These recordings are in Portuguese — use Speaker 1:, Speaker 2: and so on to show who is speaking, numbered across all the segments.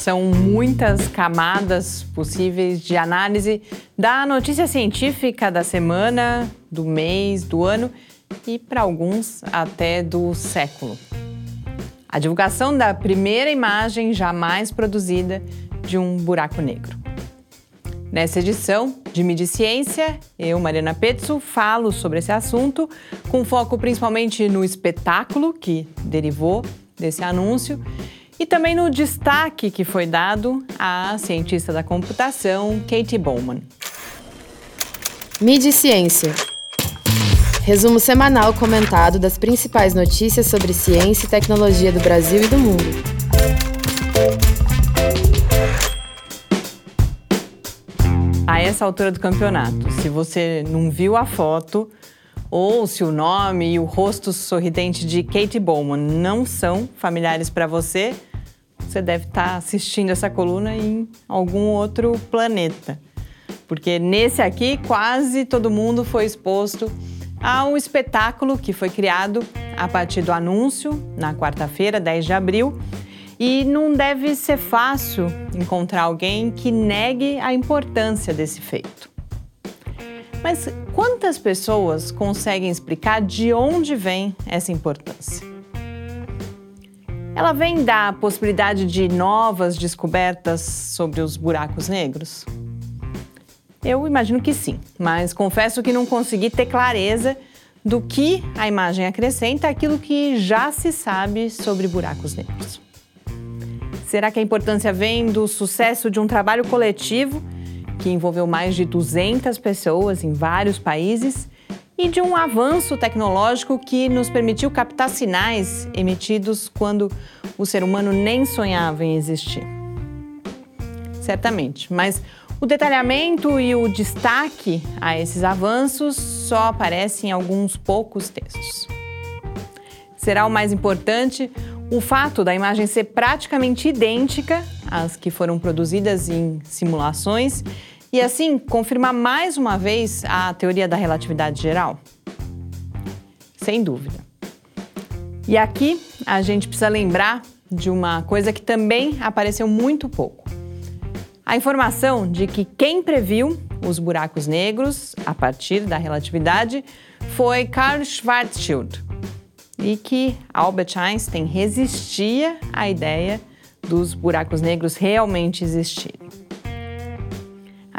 Speaker 1: São muitas camadas possíveis de análise da notícia científica da semana, do mês, do ano e, para alguns, até do século. A divulgação da primeira imagem jamais produzida de um buraco negro. Nessa edição de Mídia Ciência, eu, Mariana Petzo, falo sobre esse assunto, com foco principalmente no espetáculo que derivou desse anúncio e também no destaque que foi dado à cientista da computação Katie Bowman.
Speaker 2: Mídia Ciência. Resumo semanal comentado das principais notícias sobre ciência e tecnologia do Brasil e do mundo.
Speaker 1: a essa altura do campeonato, se você não viu a foto ou se o nome e o rosto sorridente de Kate Bowman não são familiares para você, você deve estar tá assistindo essa coluna em algum outro planeta. Porque nesse aqui quase todo mundo foi exposto a um espetáculo que foi criado a partir do anúncio na quarta-feira, 10 de abril, e não deve ser fácil encontrar alguém que negue a importância desse feito. Mas quantas pessoas conseguem explicar de onde vem essa importância? Ela vem da possibilidade de novas descobertas sobre os buracos negros? Eu imagino que sim, mas confesso que não consegui ter clareza do que a imagem acrescenta aquilo que já se sabe sobre buracos negros. Será que a importância vem do sucesso de um trabalho coletivo que envolveu mais de 200 pessoas em vários países e de um avanço tecnológico que nos permitiu captar sinais emitidos quando o ser humano nem sonhava em existir? Certamente, mas o detalhamento e o destaque a esses avanços só aparecem em alguns poucos textos. Será o mais importante o fato da imagem ser praticamente idêntica às que foram produzidas em simulações e, assim, confirmar mais uma vez a teoria da relatividade geral? Sem dúvida. E aqui a gente precisa lembrar de uma coisa que também apareceu muito pouco. A informação de que quem previu os buracos negros a partir da relatividade foi Carl Schwarzschild, e que Albert Einstein resistia à ideia dos buracos negros realmente existirem.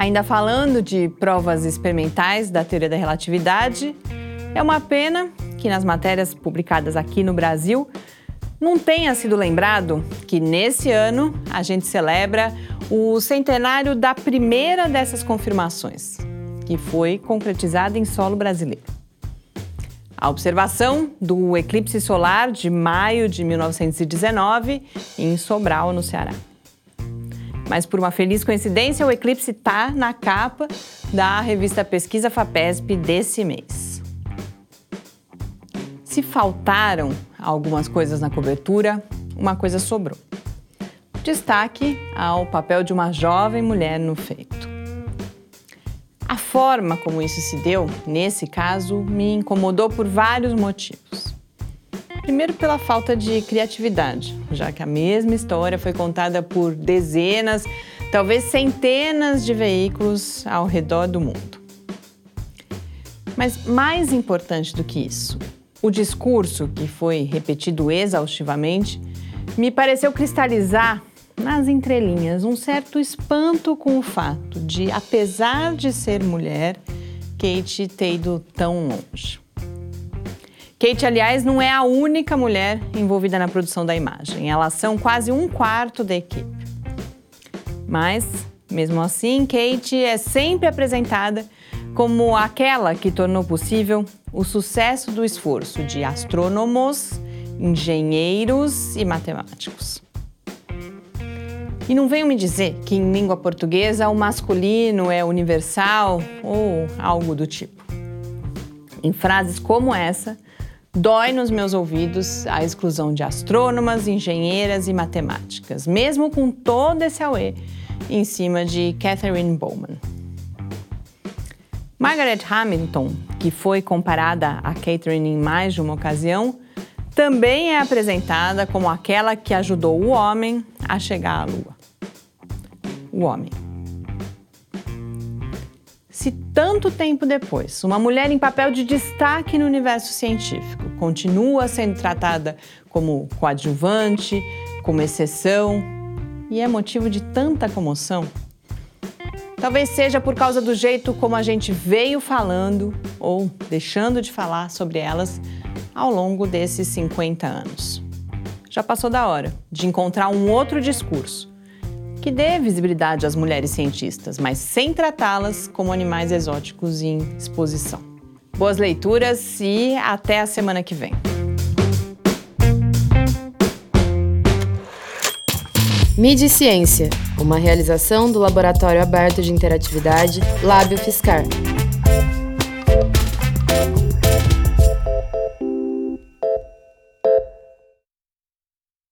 Speaker 1: Ainda falando de provas experimentais da teoria da relatividade, é uma pena que nas matérias publicadas aqui no Brasil não tenha sido lembrado que nesse ano a gente celebra o centenário da primeira dessas confirmações, que foi concretizada em solo brasileiro. A observação do eclipse solar de maio de 1919 em Sobral, no Ceará. Mas por uma feliz coincidência, o eclipse está na capa da revista Pesquisa FAPESP desse mês. Se faltaram algumas coisas na cobertura, uma coisa sobrou. Destaque ao papel de uma jovem mulher no feito. A forma como isso se deu, nesse caso, me incomodou por vários motivos. Primeiro, pela falta de criatividade, já que a mesma história foi contada por dezenas, talvez centenas de veículos ao redor do mundo. Mas mais importante do que isso, o discurso, que foi repetido exaustivamente, me pareceu cristalizar nas entrelinhas, um certo espanto com o fato de, apesar de ser mulher, Kate ter ido tão longe. Kate, aliás, não é a única mulher envolvida na produção da imagem. Elas são quase um quarto da equipe. Mas, mesmo assim, Kate é sempre apresentada como aquela que tornou possível o sucesso do esforço de astrônomos, engenheiros e matemáticos. E não venham me dizer que em língua portuguesa o masculino é universal ou algo do tipo. Em frases como essa, dói nos meus ouvidos a exclusão de astrônomas, engenheiras e matemáticas, mesmo com todo esse auê em cima de Catherine Bowman. Margaret Hamilton, que foi comparada a Catherine em mais de uma ocasião, também é apresentada como aquela que ajudou o homem a chegar à Lua. o homem. Se tanto tempo depois, uma mulher em papel de destaque no universo científico continua sendo tratada como coadjuvante, como exceção, e é motivo de tanta comoção, talvez seja por causa do jeito como a gente veio falando ou deixando de falar sobre elas ao longo desses 50 anos. Já passou da hora de encontrar um outro discurso que dê visibilidade às mulheres cientistas, mas sem tratá-las como animais exóticos em exposição. Boas leituras e até a semana que vem.
Speaker 2: Mídia e Ciência, uma realização do Laboratório Aberto de Interatividade Lábio Fiscar.